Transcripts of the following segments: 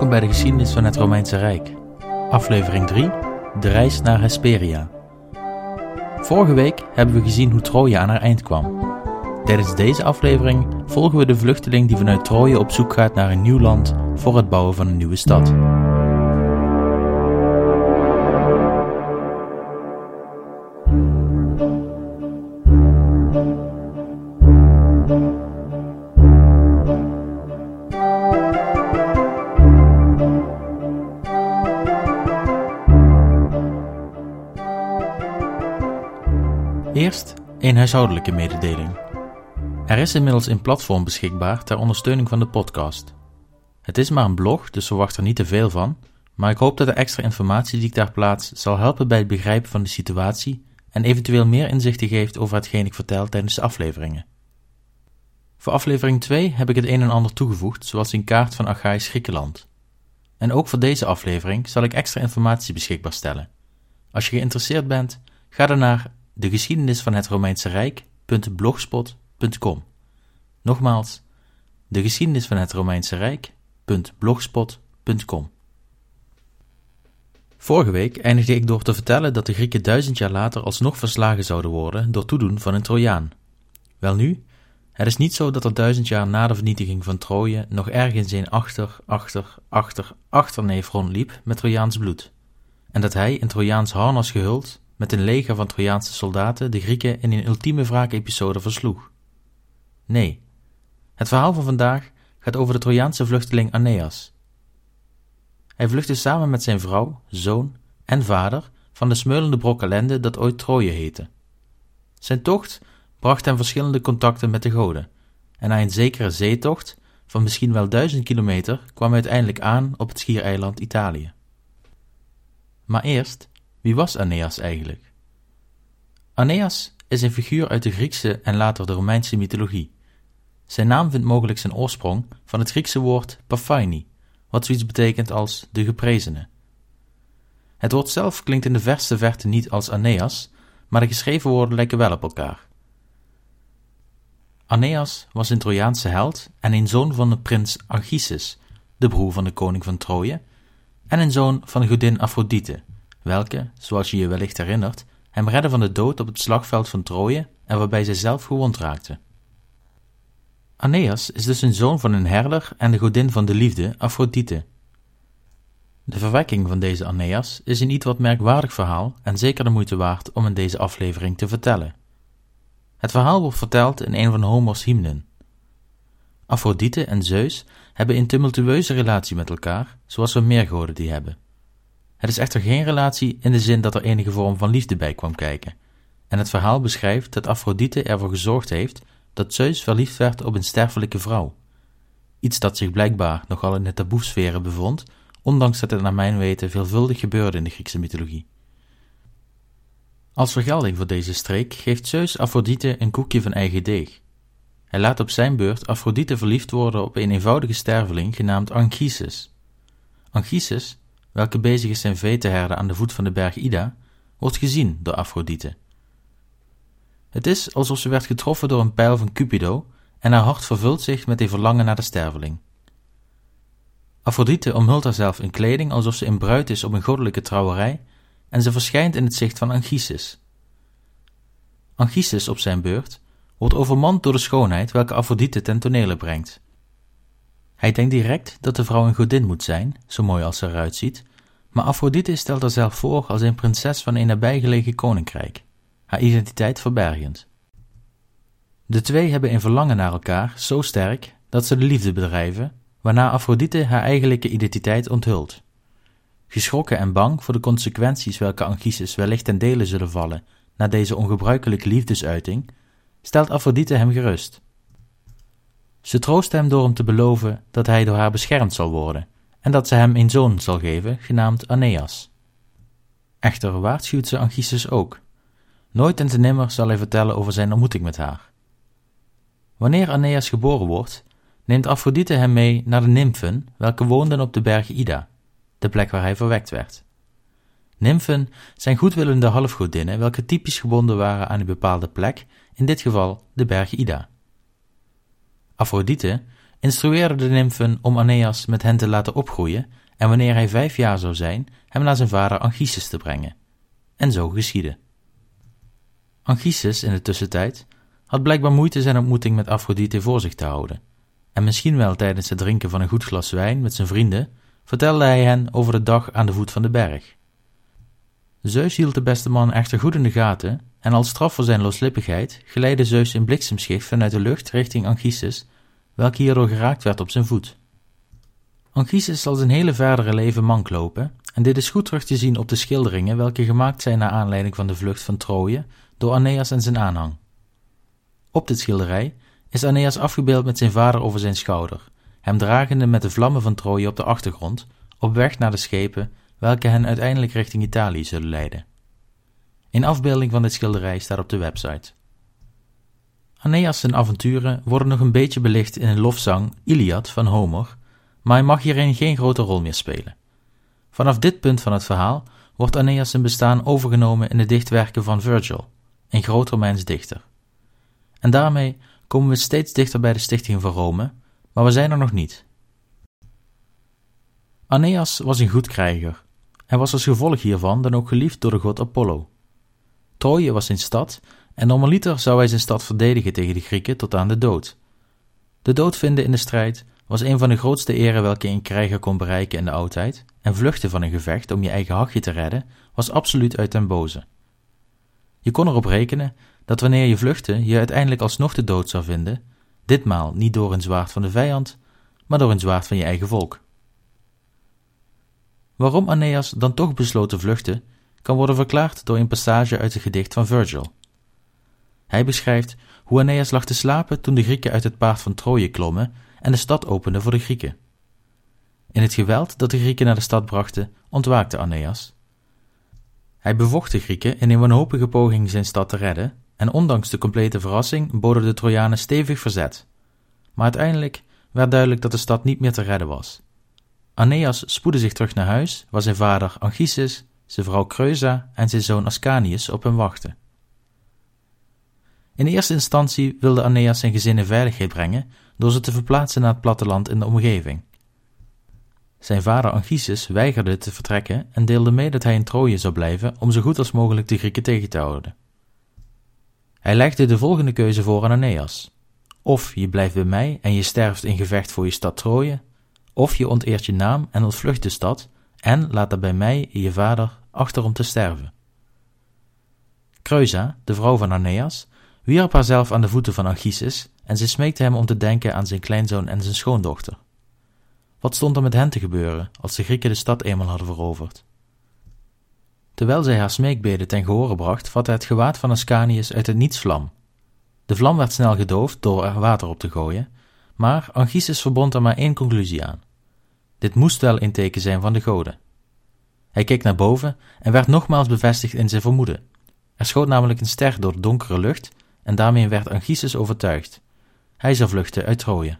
welkom bij de geschiedenis van het Romeinse Rijk. Aflevering 3: De reis naar Hesperia. Vorige week hebben we gezien hoe Troje aan haar eind kwam. Tijdens deze aflevering volgen we de vluchteling die vanuit Troje op zoek gaat naar een nieuw land voor het bouwen van een nieuwe stad. Huishoudelijke mededeling. Er is inmiddels een platform beschikbaar ter ondersteuning van de podcast. Het is maar een blog, dus verwacht er niet te veel van, maar ik hoop dat de extra informatie die ik daar plaats zal helpen bij het begrijpen van de situatie en eventueel meer inzichten geeft over hetgeen ik vertel tijdens de afleveringen. Voor aflevering 2 heb ik het een en ander toegevoegd, zoals een kaart van Achaïs Griekenland. En ook voor deze aflevering zal ik extra informatie beschikbaar stellen. Als je geïnteresseerd bent, ga dan naar de geschiedenis van het Romeinse Rijk.blogspot.com. Nogmaals, de geschiedenis van het Romeinse Rijk.blogspot.com. Vorige week eindigde ik door te vertellen dat de Grieken duizend jaar later alsnog verslagen zouden worden door toedoen van een Trojaan. Welnu, het is niet zo dat er duizend jaar na de vernietiging van Troje nog ergens een achter, achter, achter, achterneef rondliep met Trojaans bloed, en dat hij in Trojaans harnas gehuld met een leger van Trojaanse soldaten de Grieken in een ultieme wraakepisode versloeg. Nee, het verhaal van vandaag gaat over de Trojaanse vluchteling Aeneas. Hij vluchtte samen met zijn vrouw, zoon en vader van de smeulende brok ellende dat ooit Troje heette. Zijn tocht bracht hem verschillende contacten met de goden, en na een zekere zeetocht van misschien wel duizend kilometer kwam hij uiteindelijk aan op het schiereiland Italië. Maar eerst wie was Aeneas eigenlijk? Aeneas is een figuur uit de Griekse en later de Romeinse mythologie. Zijn naam vindt mogelijk zijn oorsprong van het Griekse woord Paphaini, wat zoiets betekent als de geprezene. Het woord zelf klinkt in de verste verte niet als Aeneas, maar de geschreven woorden lijken wel op elkaar. Aeneas was een Trojaanse held en een zoon van de prins Anchises, de broer van de koning van Troje, en een zoon van de godin Aphrodite, welke, zoals je je wellicht herinnert, hem redde van de dood op het slagveld van Troje en waarbij zij zelf gewond raakte. Aeneas is dus een zoon van een herder en de godin van de liefde, Aphrodite. De verwekking van deze Aeneas is een iets wat merkwaardig verhaal en zeker de moeite waard om in deze aflevering te vertellen. Het verhaal wordt verteld in een van Homer's hymnen. Aphrodite en Zeus hebben een tumultueuze relatie met elkaar, zoals we meer goden die hebben. Het is echter geen relatie in de zin dat er enige vorm van liefde bij kwam kijken. En het verhaal beschrijft dat Afrodite ervoor gezorgd heeft dat Zeus verliefd werd op een sterfelijke vrouw. Iets dat zich blijkbaar nogal in de taboesferen bevond, ondanks dat het naar mijn weten veelvuldig gebeurde in de Griekse mythologie. Als vergelding voor deze streek geeft Zeus Afrodite een koekje van eigen deeg. Hij laat op zijn beurt Afrodite verliefd worden op een eenvoudige sterveling genaamd Anchises. Anchises welke bezig is zijn vee te herden aan de voet van de berg Ida, wordt gezien door Afrodite. Het is alsof ze werd getroffen door een pijl van Cupido en haar hart vervult zich met een verlangen naar de sterveling. Afrodite omhult haarzelf in kleding alsof ze in bruid is op een goddelijke trouwerij en ze verschijnt in het zicht van Anchises. Anchises op zijn beurt wordt overmand door de schoonheid welke Afrodite ten tonele brengt. Hij denkt direct dat de vrouw een godin moet zijn, zo mooi als ze eruit ziet, maar Afrodite stelt haarzelf voor als een prinses van een nabijgelegen koninkrijk, haar identiteit verbergend. De twee hebben een verlangen naar elkaar zo sterk dat ze de liefde bedrijven, waarna Afrodite haar eigenlijke identiteit onthult. Geschrokken en bang voor de consequenties welke Anchises wellicht ten dele zullen vallen na deze ongebruikelijke liefdesuiting, stelt Afrodite hem gerust. Ze troost hem door hem te beloven dat hij door haar beschermd zal worden en dat ze hem een zoon zal geven, genaamd Aeneas. Echter waarschuwt ze Anchises ook. Nooit en te nimmer zal hij vertellen over zijn ontmoeting met haar. Wanneer Aeneas geboren wordt, neemt Afrodite hem mee naar de nymfen, welke woonden op de berg Ida, de plek waar hij verwekt werd. Nymfen zijn goedwillende halfgodinnen, welke typisch gebonden waren aan een bepaalde plek, in dit geval de berg Ida. Afrodite, instrueerden de nymfen om Aeneas met hen te laten opgroeien en wanneer hij vijf jaar zou zijn, hem naar zijn vader Anchises te brengen. En zo geschiedde. Anchises in de tussentijd had blijkbaar moeite zijn ontmoeting met Afrodite voor zich te houden, en misschien wel tijdens het drinken van een goed glas wijn met zijn vrienden vertelde hij hen over de dag aan de voet van de berg. Zeus hield de beste man echter goed in de gaten en als straf voor zijn loslippigheid geleidde Zeus een bliksemschicht vanuit de lucht richting Anchises, welke hierdoor geraakt werd op zijn voet. Anchises zal zijn hele verdere leven mank lopen, en dit is goed terug te zien op de schilderingen welke gemaakt zijn naar aanleiding van de vlucht van Troje door Aeneas en zijn aanhang. Op dit schilderij is Aeneas afgebeeld met zijn vader over zijn schouder, hem dragende met de vlammen van Troje op de achtergrond, op weg naar de schepen welke hen uiteindelijk richting Italië zullen leiden. Een afbeelding van dit schilderij staat op de website. Aeneas' zijn avonturen worden nog een beetje belicht in een lofzang Iliad van Homer, maar hij mag hierin geen grote rol meer spelen. Vanaf dit punt van het verhaal wordt Aeneas zijn bestaan overgenomen in de dichtwerken van Virgil, een groot Romeins dichter. En daarmee komen we steeds dichter bij de stichting van Rome, maar we zijn er nog niet. Aeneas was een goed krijger. Hij was als gevolg hiervan dan ook geliefd door de god Apollo. Troje was zijn stad en normaliter zou hij zijn stad verdedigen tegen de Grieken tot aan de dood. De dood vinden in de strijd was een van de grootste eren welke een krijger kon bereiken in de oudheid, en vluchten van een gevecht om je eigen hachje te redden was absoluut uit den boze. Je kon erop rekenen dat wanneer je vluchtte je uiteindelijk alsnog de dood zou vinden, ditmaal niet door een zwaard van de vijand, maar door een zwaard van je eigen volk. Waarom Aeneas dan toch besloot te vluchten, kan worden verklaard door een passage uit het gedicht van Virgil. Hij beschrijft hoe Aeneas lag te slapen toen de Grieken uit het paard van Troje klommen en de stad openden voor de Grieken. In het geweld dat de Grieken naar de stad brachten, ontwaakte Aeneas. Hij bevocht de Grieken in een wanhopige poging zijn stad te redden, en ondanks de complete verrassing boden de Trojanen stevig verzet. Maar uiteindelijk werd duidelijk dat de stad niet meer te redden was. Aeneas spoedde zich terug naar huis, waar zijn vader Anchises, zijn vrouw Creusa en zijn zoon Ascanius op hem wachten. In eerste instantie wilde Aeneas zijn gezin in veiligheid brengen door ze te verplaatsen naar het platteland in de omgeving. Zijn vader Anchises weigerde te vertrekken en deelde mee dat hij in Troje zou blijven om zo goed als mogelijk de Grieken tegen te houden. Hij legde de volgende keuze voor aan Aeneas: of je blijft bij mij en je sterft in gevecht voor je stad Troje, of je onteert je naam en ontvlucht de stad en laat daarbij mij, je vader, achter om te sterven. Creusa, de vrouw van Aeneas, wierp haarzelf aan de voeten van Anchises en ze smeekte hem om te denken aan zijn kleinzoon en zijn schoondochter. Wat stond er met hen te gebeuren als de Grieken de stad eenmaal hadden veroverd? Terwijl zij haar smeekbeden ten gehore bracht, vatte het gewaad van Ascanius uit het niets vlam. De vlam werd snel gedoofd door er water op te gooien, maar Anchises verbond er maar één conclusie aan. Dit moest wel een teken zijn van de goden. Hij keek naar boven en werd nogmaals bevestigd in zijn vermoeden. Er schoot namelijk een ster door de donkere lucht en daarmee werd Anchises overtuigd. Hij zou vluchten uit Troje.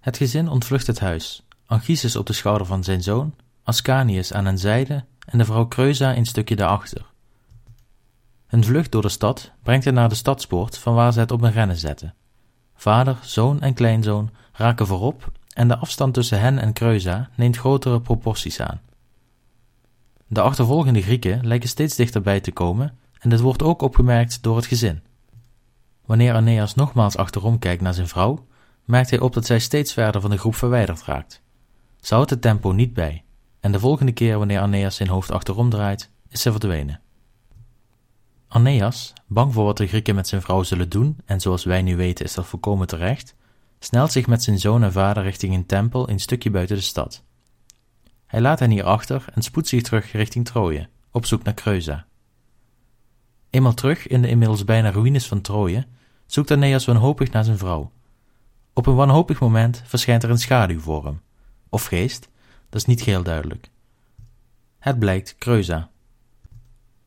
Het gezin ontvlucht het huis, Anchises op de schouder van zijn zoon, Ascanius aan een zijde en de vrouw Creusa een stukje daarachter. Hun vlucht door de stad brengt hen naar de stadspoort van waar ze het op een rennen zetten. Vader, zoon en kleinzoon raken voorop en de afstand tussen hen en Creusa neemt grotere proporties aan. De achtervolgende Grieken lijken steeds dichterbij te komen en dit wordt ook opgemerkt door het gezin. Wanneer Aeneas nogmaals achterom kijkt naar zijn vrouw, merkt hij op dat zij steeds verder van de groep verwijderd raakt. Ze houdt het tempo niet bij, en de volgende keer wanneer Aeneas zijn hoofd achterom draait, is ze verdwenen. Aeneas, bang voor wat de Grieken met zijn vrouw zullen doen, en zoals wij nu weten is dat volkomen terecht, snelt zich met zijn zoon en vader richting een tempel een stukje buiten de stad. Hij laat hen hier achter en spoedt zich terug richting Troje, op zoek naar Creusa. Eenmaal terug in de inmiddels bijna ruïnes van Troje, zoekt Aeneas wanhopig naar zijn vrouw. Op een wanhopig moment verschijnt er een schaduw voor hem, of geest, dat is niet geheel duidelijk. Het blijkt Creusa.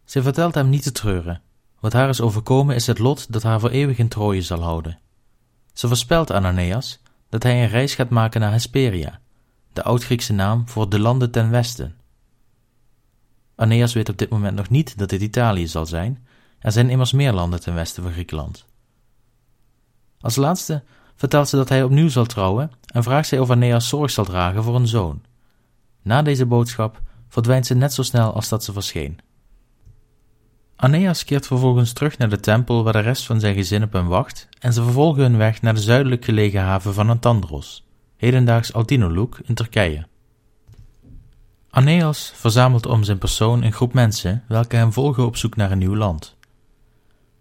Zij vertelt hem niet te treuren. Wat haar is overkomen is het lot dat haar voor eeuwig in Troje zal houden. Ze voorspelt aan Aeneas dat hij een reis gaat maken naar Hesperia, de oud-Griekse naam voor de landen ten westen. Aeneas weet op dit moment nog niet dat dit Italië zal zijn, er zijn immers meer landen ten westen van Griekenland. Als laatste vertelt ze dat hij opnieuw zal trouwen en vraagt zij of Aeneas zorg zal dragen voor een zoon. Na deze boodschap verdwijnt ze net zo snel als dat ze verscheen. Aeneas keert vervolgens terug naar de tempel waar de rest van zijn gezin op hem wacht en ze vervolgen hun weg naar de zuidelijk gelegen haven van Antandros, hedendaags Altinoluk in Turkije. Aeneas verzamelt om zijn persoon een groep mensen welke hem volgen op zoek naar een nieuw land.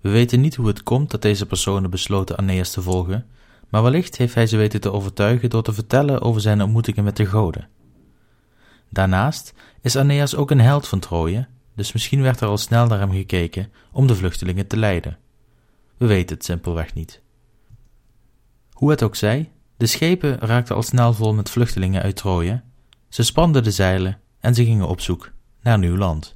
We weten niet hoe het komt dat deze personen besloten Aeneas te volgen, maar wellicht heeft hij ze weten te overtuigen door te vertellen over zijn ontmoetingen met de goden. Daarnaast is Aeneas ook een held van Troje, dus misschien werd er al snel naar hem gekeken om de vluchtelingen te leiden. We weten het simpelweg niet. Hoe het ook zij, de schepen raakten al snel vol met vluchtelingen uit Troje, ze spanden de zeilen en ze gingen op zoek naar nieuw land.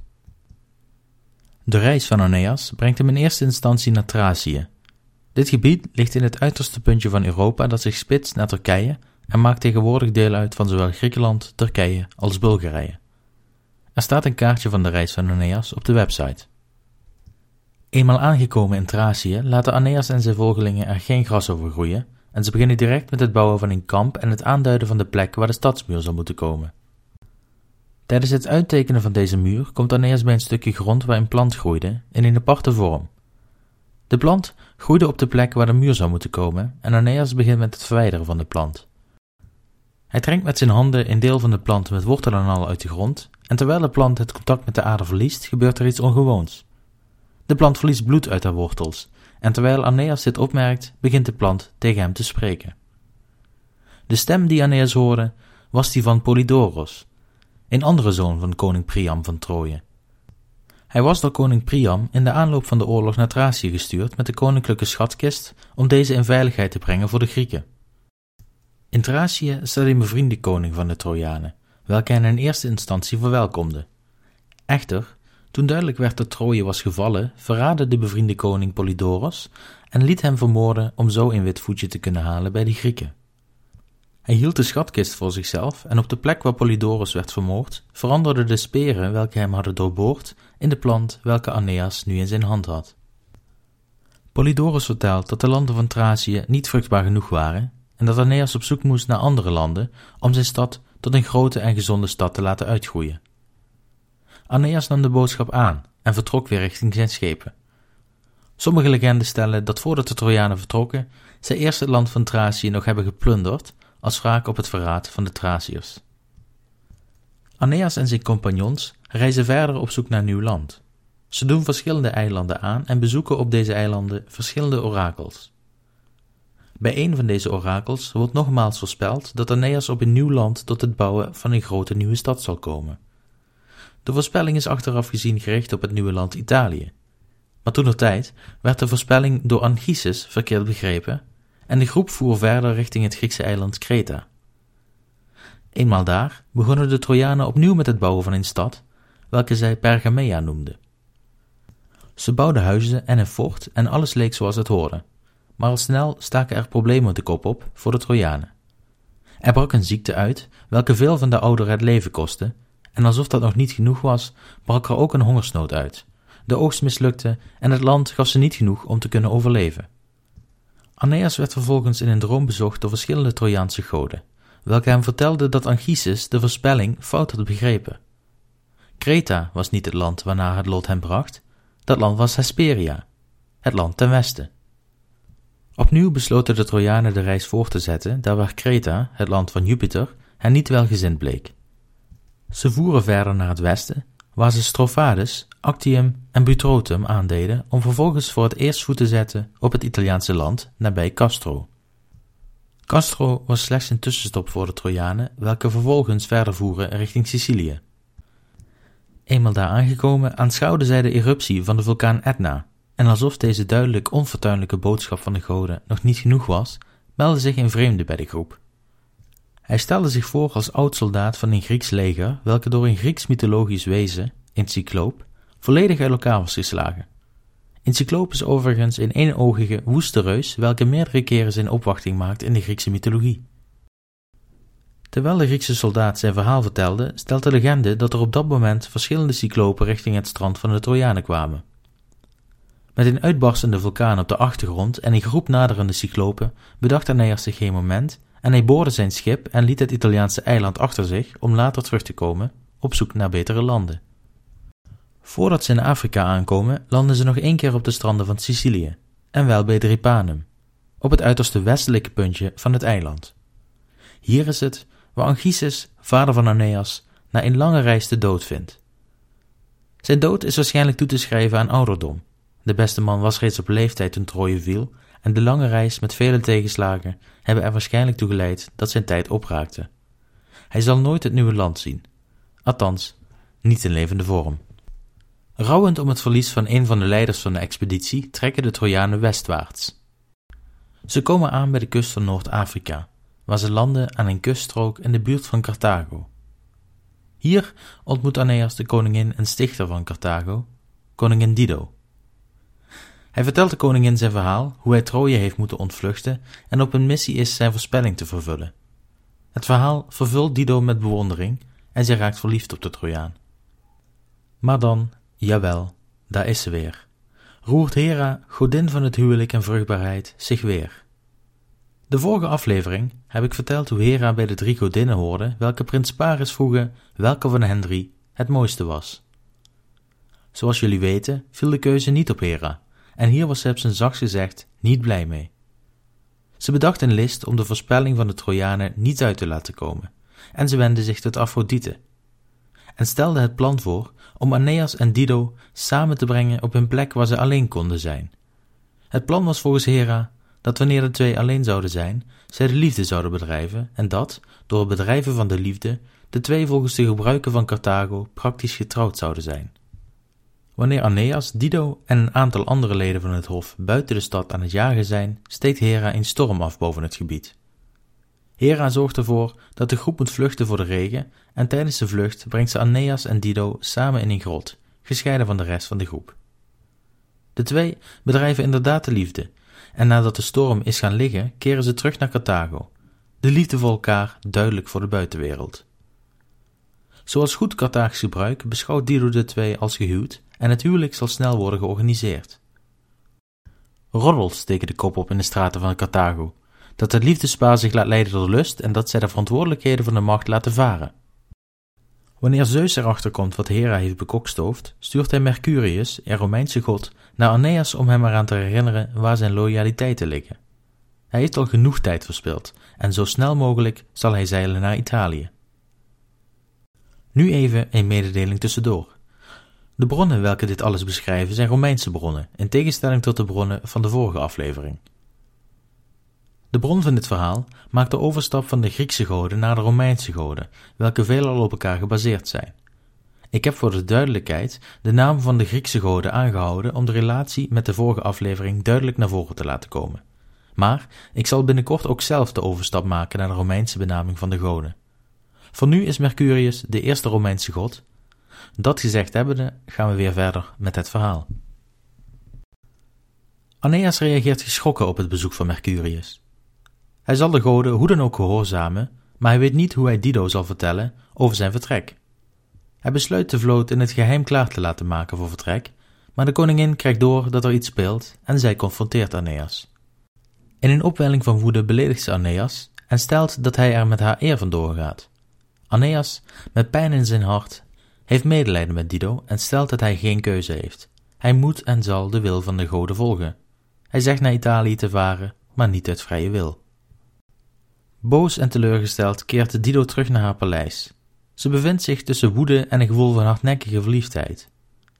De reis van Aeneas brengt hem in eerste instantie naar Thracië. Dit gebied ligt in het uiterste puntje van Europa dat zich spitst naar Turkije en maakt tegenwoordig deel uit van zowel Griekenland, Turkije als Bulgarije. Er staat een kaartje van de reis van Aeneas op de website. Eenmaal aangekomen in Thracië laten Aeneas en zijn volgelingen er geen gras over groeien en ze beginnen direct met het bouwen van een kamp en het aanduiden van de plek waar de stadsmuur zal moeten komen. Tijdens het uittekenen van deze muur komt Aeneas bij een stukje grond waar een plant groeide in een aparte vorm. De plant groeide op de plek waar de muur zou moeten komen en Aeneas begint met het verwijderen van de plant. Hij trekt met zijn handen een deel van de plant met wortel en al uit de grond en terwijl de plant het contact met de aarde verliest, gebeurt er iets ongewoons. De plant verliest bloed uit haar wortels en terwijl Aeneas dit opmerkt, begint de plant tegen hem te spreken. De stem die Aeneas hoorde was die van Polydoros, een andere zoon van koning Priam van Troje. Hij was door koning Priam in de aanloop van de oorlog naar Thracië gestuurd met de koninklijke schatkist om deze in veiligheid te brengen voor de Grieken. In Thracië staat een bevriende koning van de Trojanen, welke hij in eerste instantie verwelkomde. Echter, toen duidelijk werd dat Troje was gevallen, verraadde de bevriende koning Polydoros en liet hem vermoorden om zo een wit voetje te kunnen halen bij de Grieken. Hij hield de schatkist voor zichzelf en op de plek waar Polydorus werd vermoord, veranderden de speren welke hem hadden doorboord in de plant welke Aeneas nu in zijn hand had. Polydorus vertelt dat de landen van Thracië niet vruchtbaar genoeg waren en dat Aeneas op zoek moest naar andere landen om zijn stad tot een grote en gezonde stad te laten uitgroeien. Aeneas nam de boodschap aan en vertrok weer richting zijn schepen. Sommige legenden stellen dat voordat de Trojanen vertrokken, zij eerst het land van Thracië nog hebben geplunderd als wraak op het verraad van de Thraciërs. Aeneas en zijn compagnons reizen verder op zoek naar nieuw land. Ze doen verschillende eilanden aan en bezoeken op deze eilanden verschillende orakels. Bij een van deze orakels wordt nogmaals voorspeld dat Aeneas op een nieuw land tot het bouwen van een grote nieuwe stad zal komen. De voorspelling is achteraf gezien gericht op het nieuwe land Italië. Maar toen tijd werd de voorspelling door Anchises verkeerd begrepen en de groep voer verder richting het Griekse eiland Kreta. Eenmaal daar begonnen de Trojanen opnieuw met het bouwen van een stad, welke zij Pergamea noemden. Ze bouwden huizen en een fort en alles leek zoals het hoorde, maar al snel staken er problemen de kop op voor de Trojanen. Er brak een ziekte uit, welke veel van de ouderen het leven kostte, en alsof dat nog niet genoeg was, brak er ook een hongersnood uit. De oogst mislukte en het land gaf ze niet genoeg om te kunnen overleven. Aeneas werd vervolgens in een droom bezocht door verschillende Trojaanse goden, welke hem vertelden dat Anchises de voorspelling fout had begrepen. Kreta was niet het land waarnaar het lot hem bracht, dat land was Hesperia, het land ten westen. Opnieuw besloten de Trojanen de reis voor te zetten, daar waar Kreta, het land van Jupiter, hen niet welgezind bleek. Ze voeren verder naar het westen, waar ze Strophades, Actium en Butrotum aandeden om vervolgens voor het eerst voet te zetten op het Italiaanse land nabij Castro. Castro was slechts een tussenstop voor de Trojanen, welke vervolgens verder voeren richting Sicilië. Eenmaal daar aangekomen aanschouwden zij de eruptie van de vulkaan Etna, en alsof deze duidelijk onfortuinlijke boodschap van de goden nog niet genoeg was, meldde zich een vreemde bij de groep. Hij stelde zich voor als oud-soldaat van een Grieks leger, welke door een Grieks mythologisch wezen, een cycloop, volledig uit elkaar was geslagen. Een cycloop is overigens een eenoogige, woeste reus, welke meerdere keren zijn opwachting maakt in de Griekse mythologie. Terwijl de Griekse soldaat zijn verhaal vertelde, stelt de legende dat er op dat moment verschillende cyclopen richting het strand van de Trojanen kwamen. Met een uitbarstende vulkaan op de achtergrond en een groep naderende cyclopen bedacht Aeneas zich geen moment en hij boorde zijn schip en liet het Italiaanse eiland achter zich om later terug te komen op zoek naar betere landen. Voordat ze in Afrika aankomen, landen ze nog één keer op de stranden van Sicilië, en wel bij Drepanum, op het uiterste westelijke puntje van het eiland. Hier is het waar Anchises, vader van Aeneas, na een lange reis de dood vindt. Zijn dood is waarschijnlijk toe te schrijven aan ouderdom. De beste man was reeds op leeftijd toen Troje viel, en de lange reis met vele tegenslagen hebben er waarschijnlijk toe geleid dat zijn tijd opraakte. Hij zal nooit het nieuwe land zien, althans niet in levende vorm. Rouwend om het verlies van een van de leiders van de expeditie trekken de Trojanen westwaarts. Ze komen aan bij de kust van Noord-Afrika, waar ze landen aan een kuststrook in de buurt van Carthago. Hier ontmoet Aeneas de koningin en stichter van Carthago, koningin Dido. Hij vertelt de koningin zijn verhaal, hoe hij Troje heeft moeten ontvluchten en op een missie is zijn voorspelling te vervullen. Het verhaal vervult Dido met bewondering en zij raakt verliefd op de Trojaan. Maar dan, jawel, daar is ze weer. Roert Hera, godin van het huwelijk en vruchtbaarheid, zich weer. De vorige aflevering heb ik verteld hoe Hera bij de drie godinnen hoorde welke prins Paris vroegen welke van hen drie het mooiste was. Zoals jullie weten viel de keuze niet op Hera, en hier was zijn zachts gezegd niet blij mee. Ze bedacht een list om de voorspelling van de Trojanen niet uit te laten komen, en ze wendde zich tot Afrodite, en stelde het plan voor om Aeneas en Dido samen te brengen op een plek waar ze alleen konden zijn. Het plan was volgens Hera dat wanneer de twee alleen zouden zijn, zij de liefde zouden bedrijven en dat, door het bedrijven van de liefde, de twee volgens de gebruiken van Carthago praktisch getrouwd zouden zijn. Wanneer Aeneas, Dido en een aantal andere leden van het hof buiten de stad aan het jagen zijn, steekt Hera een storm af boven het gebied. Hera zorgt ervoor dat de groep moet vluchten voor de regen en tijdens de vlucht brengt ze Aeneas en Dido samen in een grot, gescheiden van de rest van de groep. De twee bedrijven inderdaad de liefde en nadat de storm is gaan liggen, keren ze terug naar Carthago, de liefde voor elkaar duidelijk voor de buitenwereld. Zoals goed Carthaags gebruik beschouwt Dido de twee als gehuwd en het huwelijk zal snel worden georganiseerd. Roddels steken de kop op in de straten van Carthago, dat het liefdespaar zich laat leiden door lust en dat zij de verantwoordelijkheden van de macht laten varen. Wanneer Zeus erachter komt wat Hera heeft bekokstoofd, stuurt hij Mercurius, een Romeinse god, naar Aeneas om hem eraan te herinneren waar zijn loyaliteiten liggen. Hij heeft al genoeg tijd verspild en zo snel mogelijk zal hij zeilen naar Italië. Nu even een mededeling tussendoor. De bronnen welke dit alles beschrijven zijn Romeinse bronnen, in tegenstelling tot de bronnen van de vorige aflevering. De bron van dit verhaal maakt de overstap van de Griekse goden naar de Romeinse goden, welke veelal op elkaar gebaseerd zijn. Ik heb voor de duidelijkheid de naam van de Griekse goden aangehouden om de relatie met de vorige aflevering duidelijk naar voren te laten komen. Maar ik zal binnenkort ook zelf de overstap maken naar de Romeinse benaming van de goden. Voor nu is Mercurius de eerste Romeinse god. Dat gezegd hebbende gaan we weer verder met het verhaal. Aeneas reageert geschrokken op het bezoek van Mercurius. Hij zal de goden hoe dan ook gehoorzamen, maar hij weet niet hoe hij Dido zal vertellen over zijn vertrek. Hij besluit de vloot in het geheim klaar te laten maken voor vertrek, maar de koningin krijgt door dat er iets speelt en zij confronteert Aeneas. In een opwelling van woede beledigt ze Aeneas en stelt dat hij er met haar eer vandoor gaat. Aeneas, met pijn in zijn hart, heeft medelijden met Dido en stelt dat hij geen keuze heeft. Hij moet en zal de wil van de goden volgen. Hij zegt naar Italië te varen, maar niet uit vrije wil. Boos en teleurgesteld keert Dido terug naar haar paleis. Ze bevindt zich tussen woede en een gevoel van hardnekkige verliefdheid.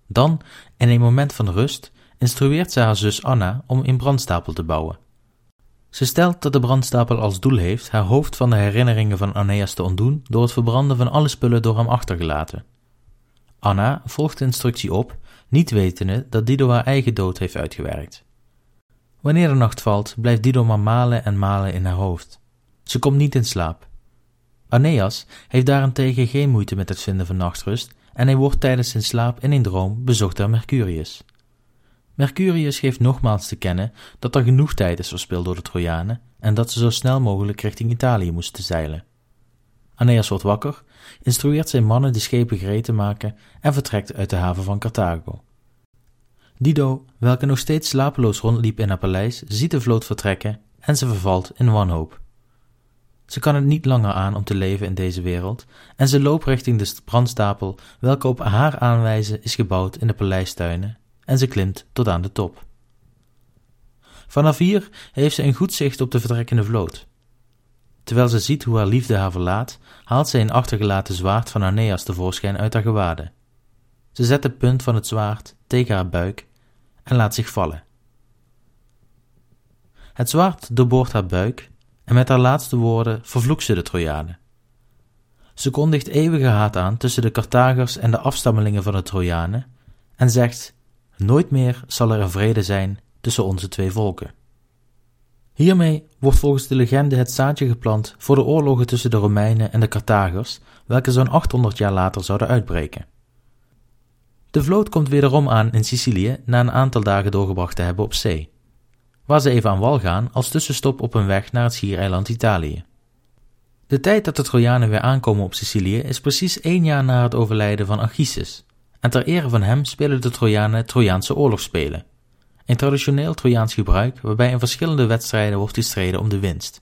Dan, in een moment van rust, instrueert ze haar zus Anna om een brandstapel te bouwen. Ze stelt dat de brandstapel als doel heeft haar hoofd van de herinneringen van Aeneas te ontdoen door het verbranden van alle spullen door hem achtergelaten. Anna volgt de instructie op, niet wetende dat Dido haar eigen dood heeft uitgewerkt. Wanneer de nacht valt, blijft Dido maar malen en malen in haar hoofd. Ze komt niet in slaap. Aeneas heeft daarentegen geen moeite met het vinden van nachtrust en hij wordt tijdens zijn slaap in een droom bezocht door Mercurius. Mercurius geeft nogmaals te kennen dat er genoeg tijd is verspild door de Trojanen en dat ze zo snel mogelijk richting Italië moesten zeilen. Aeneas wordt wakker, instrueert zijn mannen de schepen gereed te maken en vertrekt uit de haven van Carthago. Dido, welke nog steeds slapeloos rondliep in haar paleis, ziet de vloot vertrekken en ze vervalt in wanhoop. Ze kan het niet langer aan om te leven in deze wereld en ze loopt richting de brandstapel welke op haar aanwijzen is gebouwd in de paleistuinen en ze klimt tot aan de top. Vanaf hier heeft ze een goed zicht op de vertrekkende vloot. Terwijl ze ziet hoe haar liefde haar verlaat, haalt zij een achtergelaten zwaard van Aeneas tevoorschijn uit haar gewaden. Ze zet de punt van het zwaard tegen haar buik en laat zich vallen. Het zwaard doorboort haar buik en met haar laatste woorden vervloekt ze de Trojanen. Ze kondigt eeuwige haat aan tussen de Carthagers en de afstammelingen van de Trojanen en zegt: Nooit meer zal er een vrede zijn tussen onze twee volken. Hiermee wordt volgens de legende het zaadje geplant voor de oorlogen tussen de Romeinen en de Carthagers, welke zo'n 800 jaar later zouden uitbreken. De vloot komt wederom aan in Sicilië na een aantal dagen doorgebracht te hebben op zee, waar ze even aan wal gaan als tussenstop op hun weg naar het schiereiland Italië. De tijd dat de Trojanen weer aankomen op Sicilië is precies één jaar na het overlijden van Anchises, en ter ere van hem spelen de Trojanen Trojaanse oorlogsspelen, een traditioneel Trojaans gebruik waarbij in verschillende wedstrijden wordt gestreden om de winst.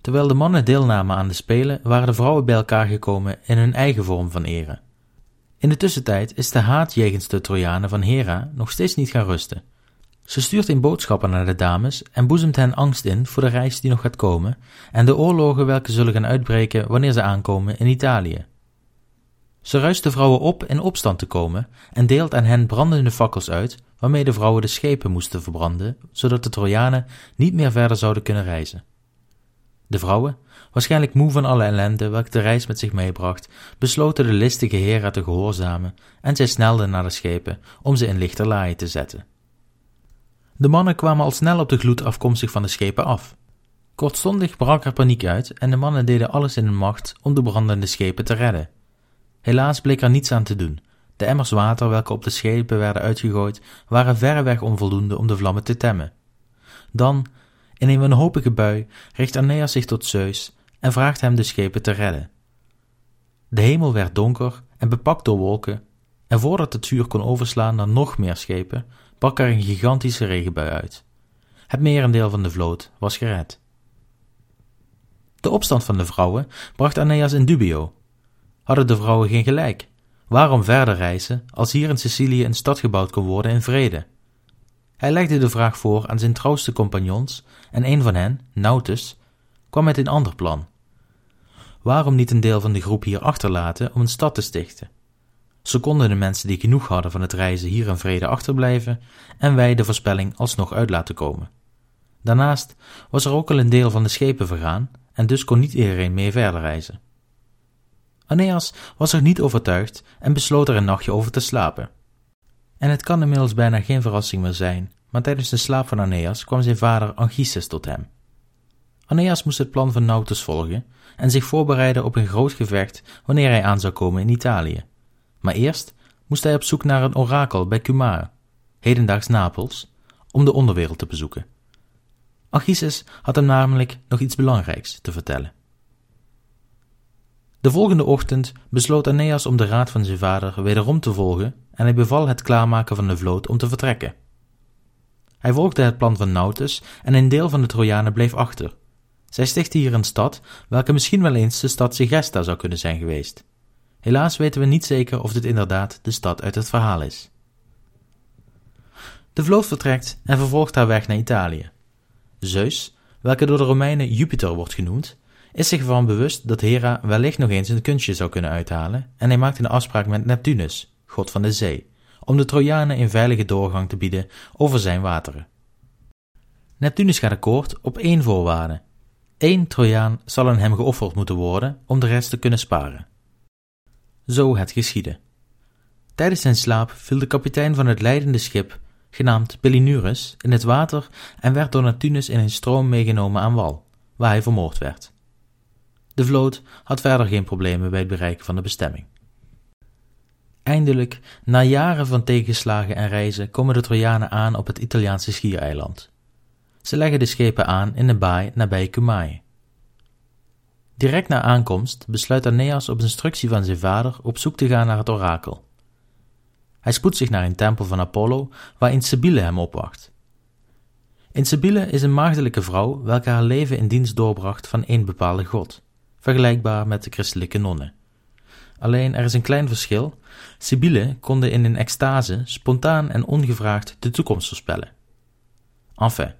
Terwijl de mannen deelnamen aan de spelen, waren de vrouwen bij elkaar gekomen in hun eigen vorm van ere. In de tussentijd is de haat jegens de Trojanen van Hera nog steeds niet gaan rusten. Ze stuurt in boodschappen naar de dames en boezemt hen angst in voor de reis die nog gaat komen en de oorlogen welke zullen gaan uitbreken wanneer ze aankomen in Italië. Ze ruist de vrouwen op in opstand te komen en deelt aan hen brandende fakkels uit waarmee de vrouwen de schepen moesten verbranden, zodat de Trojanen niet meer verder zouden kunnen reizen. De vrouwen, waarschijnlijk moe van alle ellende welke de reis met zich meebracht, besloten de listige Hera te gehoorzamen en zij snelden naar de schepen om ze in lichterlaaien te zetten. De mannen kwamen al snel op de gloed afkomstig van de schepen af. Kortstondig brak er paniek uit en de mannen deden alles in hun macht om de brandende schepen te redden. Helaas bleek er niets aan te doen. De emmers water welke op de schepen werden uitgegooid, waren verreweg onvoldoende om de vlammen te temmen. Dan, in een wanhopige bui, richt Aeneas zich tot Zeus en vraagt hem de schepen te redden. De hemel werd donker en bepakt door wolken, en voordat het vuur kon overslaan naar nog meer schepen, brak er een gigantische regenbui uit. Het merendeel van de vloot was gered. De opstand van de vrouwen bracht Aeneas in dubio. Hadden de vrouwen geen gelijk? Waarom verder reizen als hier in Sicilië een stad gebouwd kon worden in vrede? Hij legde de vraag voor aan zijn trouwste compagnons en een van hen, Nautus, kwam met een ander plan. Waarom niet een deel van de groep hier achterlaten om een stad te stichten? Zo konden de mensen die genoeg hadden van het reizen hier in vrede achterblijven en wij de voorspelling alsnog uit laten komen. Daarnaast was er ook al een deel van de schepen vergaan en dus kon niet iedereen mee verder reizen. Aeneas was er niet overtuigd en besloot er een nachtje over te slapen. En het kan inmiddels bijna geen verrassing meer zijn, maar tijdens de slaap van Aeneas kwam zijn vader Anchises tot hem. Aeneas moest het plan van Nautus volgen en zich voorbereiden op een groot gevecht wanneer hij aan zou komen in Italië. Maar eerst moest hij op zoek naar een orakel bij Cumae, hedendaags Napels, om de onderwereld te bezoeken. Anchises had hem namelijk nog iets belangrijks te vertellen. De volgende ochtend besloot Aeneas om de raad van zijn vader wederom te volgen en hij beval het klaarmaken van de vloot om te vertrekken. Hij volgde het plan van Nautus en een deel van de Trojanen bleef achter. Zij stichtte hier een stad, welke misschien wel eens de stad Segesta zou kunnen zijn geweest. Helaas weten we niet zeker of dit inderdaad de stad uit het verhaal is. De vloot vertrekt en vervolgt haar weg naar Italië. Zeus, welke door de Romeinen Jupiter wordt genoemd, is zich ervan bewust dat Hera wellicht nog eens een kunstje zou kunnen uithalen en hij maakt een afspraak met Neptunus, god van de zee, om de Trojanen een veilige doorgang te bieden over zijn wateren. Neptunus gaat akkoord op één voorwaarde. Eén Trojaan zal aan hem geofferd moeten worden om de rest te kunnen sparen. Zo het geschiedde. Tijdens zijn slaap viel de kapitein van het leidende schip, genaamd Pelinurus, in het water en werd door Neptunus in een stroom meegenomen aan wal, waar hij vermoord werd. De vloot had verder geen problemen bij het bereiken van de bestemming. Eindelijk, na jaren van tegenslagen en reizen, komen de Trojanen aan op het Italiaanse schiereiland. Ze leggen de schepen aan in een baai nabij Cumae. Direct na aankomst besluit Aeneas op instructie van zijn vader op zoek te gaan naar het orakel. Hij spoedt zich naar een tempel van Apollo, waarin Cybele hem opwacht. In Cybele is een maagdelijke vrouw welke haar leven in dienst doorbracht van één bepaalde god, vergelijkbaar met de christelijke nonnen. Alleen er is een klein verschil. Cybele konde in een extase spontaan en ongevraagd de toekomst voorspellen. Enfin,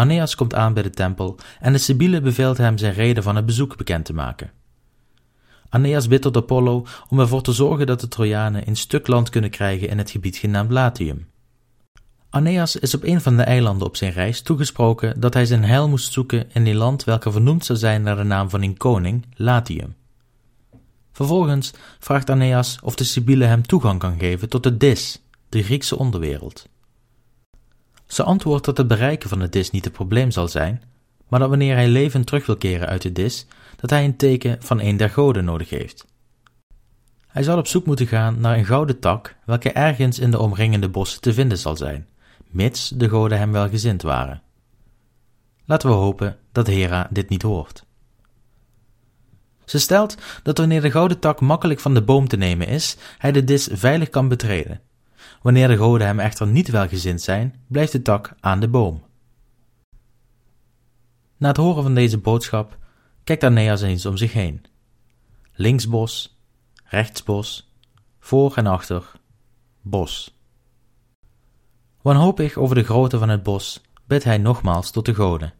Aeneas komt aan bij de tempel en de Cybele beveelt hem zijn reden van het bezoek bekend te maken. Aeneas bidt tot Apollo om ervoor te zorgen dat de Trojanen een stuk land kunnen krijgen in het gebied genaamd Latium. Aeneas is op een van de eilanden op zijn reis toegesproken dat hij zijn heil moest zoeken in een land welke vernoemd zou zijn naar de naam van een koning, Latium. Vervolgens vraagt Aeneas of de Sibylle hem toegang kan geven tot de Dis, de Griekse onderwereld. Ze antwoordt dat het bereiken van de Dis niet het probleem zal zijn, maar dat wanneer hij levend terug wil keren uit de Dis, dat hij een teken van een der goden nodig heeft. Hij zal op zoek moeten gaan naar een gouden tak, welke ergens in de omringende bossen te vinden zal zijn, mits de goden hem welgezind waren. Laten we hopen dat Hera dit niet hoort. Ze stelt dat wanneer de gouden tak makkelijk van de boom te nemen is, hij de dis veilig kan betreden. Wanneer de goden hem echter niet welgezind zijn, blijft de tak aan de boom. Na het horen van deze boodschap kijkt Aeneas eens om zich heen. Links bos, rechts bos, voor en achter, bos. Wanhopig over de grootte van het bos bidt hij nogmaals tot de goden.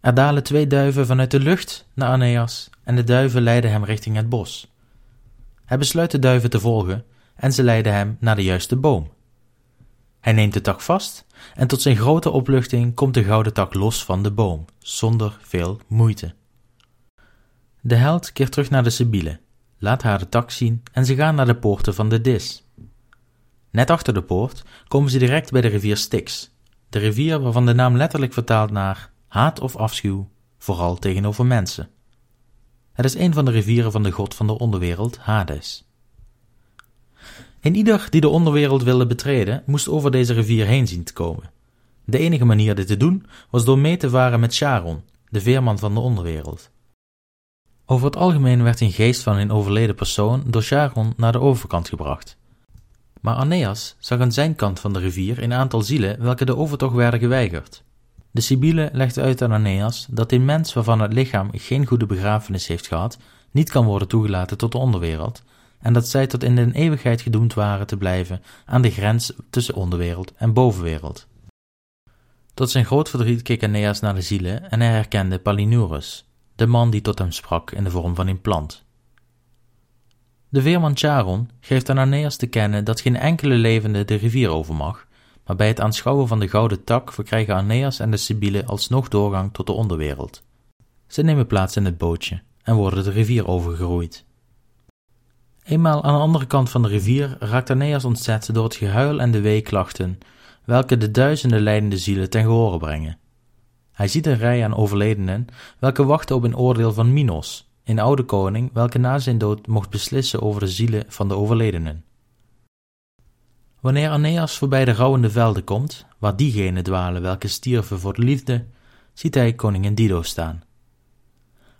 Er dalen twee duiven vanuit de lucht naar Aeneas en de duiven leiden hem richting het bos. Hij besluit de duiven te volgen en ze leiden hem naar de juiste boom. Hij neemt de tak vast en tot zijn grote opluchting komt de gouden tak los van de boom, zonder veel moeite. De held keert terug naar de Sibylle, laat haar de tak zien en ze gaan naar de poorten van de Dis. Net achter de poort komen ze direct bij de rivier Styx, de rivier waarvan de naam letterlijk vertaalt naar haat of afschuw, vooral tegenover mensen. Het is een van de rivieren van de god van de onderwereld, Hades. En ieder die de onderwereld wilde betreden, moest over deze rivier heen zien te komen. De enige manier dit te doen was door mee te varen met Charon, de veerman van de onderwereld. Over het algemeen werd een geest van een overleden persoon door Charon naar de overkant gebracht. Maar Aeneas zag aan zijn kant van de rivier een aantal zielen welke de overtocht werden geweigerd. De Sibylle legde uit aan Aeneas dat een mens waarvan het lichaam geen goede begrafenis heeft gehad, niet kan worden toegelaten tot de onderwereld, en dat zij tot in de eeuwigheid gedoemd waren te blijven aan de grens tussen onderwereld en bovenwereld. Tot zijn groot verdriet keek Aeneas naar de zielen en hij herkende Palinurus, de man die tot hem sprak in de vorm van een plant. De veerman Charon geeft aan Aeneas te kennen dat geen enkele levende de rivier over mag, maar bij het aanschouwen van de gouden tak verkrijgen Aeneas en de Sibylle alsnog doorgang tot de onderwereld. Ze nemen plaats in het bootje en worden de rivier overgeroeid. Eenmaal aan de andere kant van de rivier raakt Aeneas ontzet door het gehuil en de weeklachten, welke de duizenden lijdende zielen ten gehore brengen. Hij ziet een rij aan overledenen, welke wachten op een oordeel van Minos, een oude koning, welke na zijn dood mocht beslissen over de zielen van de overledenen. Wanneer Aeneas voorbij de rouwende velden komt, waar diegenen dwalen welke stierven voor de liefde, ziet hij koningin Dido staan.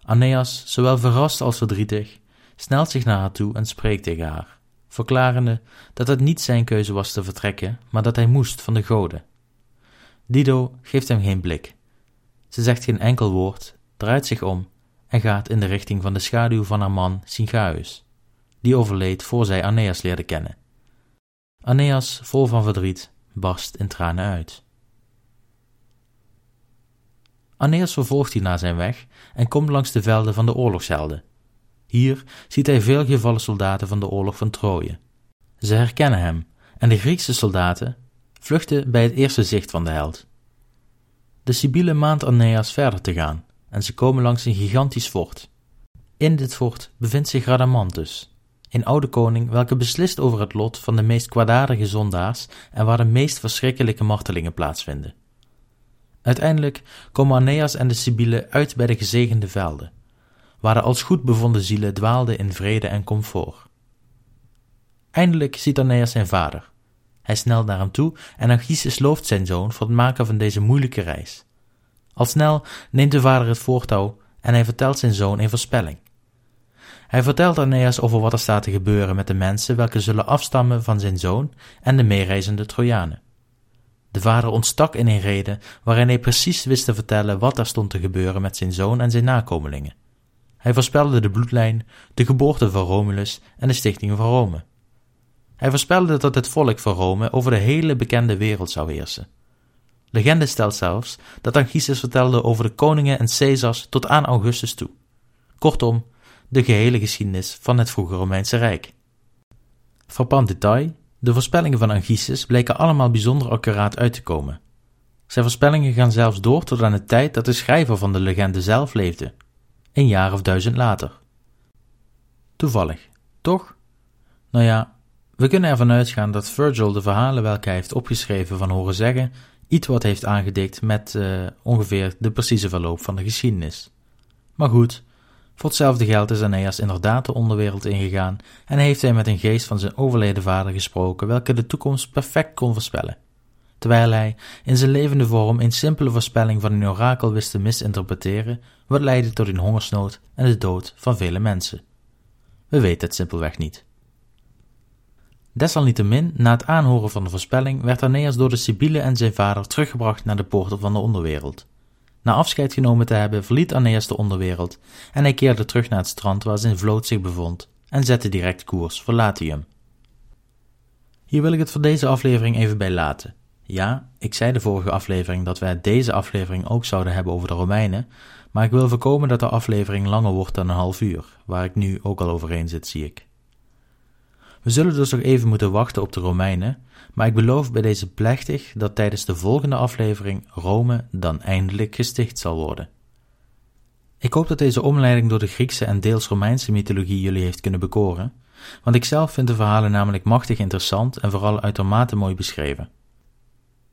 Aeneas, zowel verrast als verdrietig, snelt zich naar haar toe en spreekt tegen haar, verklarende dat het niet zijn keuze was te vertrekken, maar dat hij moest van de goden. Dido geeft hem geen blik. Ze zegt geen enkel woord, draait zich om en gaat in de richting van de schaduw van haar man Syngaeus, die overleed voor zij Aeneas leerde kennen. Aeneas, vol van verdriet, barst in tranen uit. Aeneas vervolgt hierna zijn weg en komt langs de velden van de oorlogshelden. Hier ziet hij veel gevallen soldaten van de oorlog van Troje. Ze herkennen hem en de Griekse soldaten vluchten bij het eerste zicht van de held. De Sibylle maand Aeneas verder te gaan en ze komen langs een gigantisch fort. In dit fort bevindt zich Radamanthus, een oude koning welke beslist over het lot van de meest kwaadaardige zondaars en waar de meest verschrikkelijke martelingen plaatsvinden. Uiteindelijk komen Aeneas en de Sibylle uit bij de gezegende velden, waar de als goed bevonden zielen dwaalden in vrede en comfort. Eindelijk ziet Aeneas zijn vader. Hij snelt naar hem toe en Anchises looft zijn zoon voor het maken van deze moeilijke reis. Al snel neemt de vader het voortouw en hij vertelt zijn zoon een voorspelling. Hij vertelt Aeneas over wat er staat te gebeuren met de mensen welke zullen afstammen van zijn zoon en de meereizende Trojanen. De vader ontstak in een reden waarin hij precies wist te vertellen wat er stond te gebeuren met zijn zoon en zijn nakomelingen. Hij voorspelde de bloedlijn, de geboorte van Romulus en de stichting van Rome. Hij voorspelde dat het volk van Rome over de hele bekende wereld zou heersen. Legende stelt zelfs dat Anchises vertelde over de koningen en Caesars tot aan Augustus toe. Kortom, de gehele geschiedenis van het vroege Romeinse Rijk. Frappant detail, de voorspellingen van Anchises bleken allemaal bijzonder accuraat uit te komen. Zijn voorspellingen gaan zelfs door tot aan de tijd dat de schrijver van de legende zelf leefde, een jaar of duizend later. Toevallig, toch? Nou ja, we kunnen ervan uitgaan dat Virgil de verhalen welke hij heeft opgeschreven van horen zeggen, iets wat heeft aangedikt met uh, ongeveer de precieze verloop van de geschiedenis. Maar goed, voor hetzelfde geld is Aeneas inderdaad de onderwereld ingegaan en heeft hij met een geest van zijn overleden vader gesproken, welke de toekomst perfect kon voorspellen. Terwijl hij in zijn levende vorm een simpele voorspelling van een orakel wist te misinterpreteren, wat leidde tot een hongersnood en de dood van vele mensen. We weten het simpelweg niet. Desalniettemin, na het aanhoren van de voorspelling, werd Aeneas door de Sibylle en zijn vader teruggebracht naar de poorten van de onderwereld. Na afscheid genomen te hebben, verliet Aeneas de onderwereld en hij keerde terug naar het strand waar zijn vloot zich bevond en zette direct koers voor Latium. Hier wil ik het voor deze aflevering even bij laten. Ja, ik zei de vorige aflevering dat wij deze aflevering ook zouden hebben over de Romeinen, maar ik wil voorkomen dat de aflevering langer wordt dan een half uur, waar ik nu ook al overheen zit, zie ik. We zullen dus nog even moeten wachten op de Romeinen, maar ik beloof bij deze plechtig dat tijdens de volgende aflevering Rome dan eindelijk gesticht zal worden. Ik hoop dat deze omleiding door de Griekse en deels Romeinse mythologie jullie heeft kunnen bekoren, want ik zelf vind de verhalen namelijk machtig interessant en vooral uitermate mooi beschreven.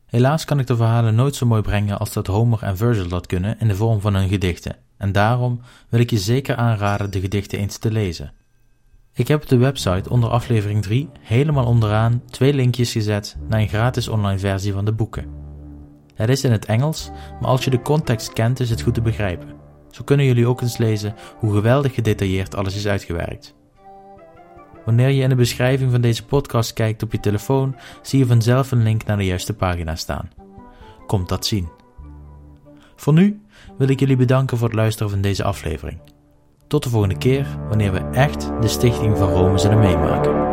Helaas kan ik de verhalen nooit zo mooi brengen als dat Homer en Virgil dat kunnen in de vorm van hun gedichten, en daarom wil ik je zeker aanraden de gedichten eens te lezen. Ik heb op de website onder aflevering 3 helemaal onderaan twee linkjes gezet naar een gratis online versie van de boeken. Het is in het Engels, maar als je de context kent is het goed te begrijpen. Zo kunnen jullie ook eens lezen hoe geweldig gedetailleerd alles is uitgewerkt. Wanneer je in de beschrijving van deze podcast kijkt op je telefoon, zie je vanzelf een link naar de juiste pagina staan. Komt dat zien. Voor nu wil ik jullie bedanken voor het luisteren van deze aflevering. Tot de volgende keer, wanneer we echt de stichting van Rome zullen meemaken.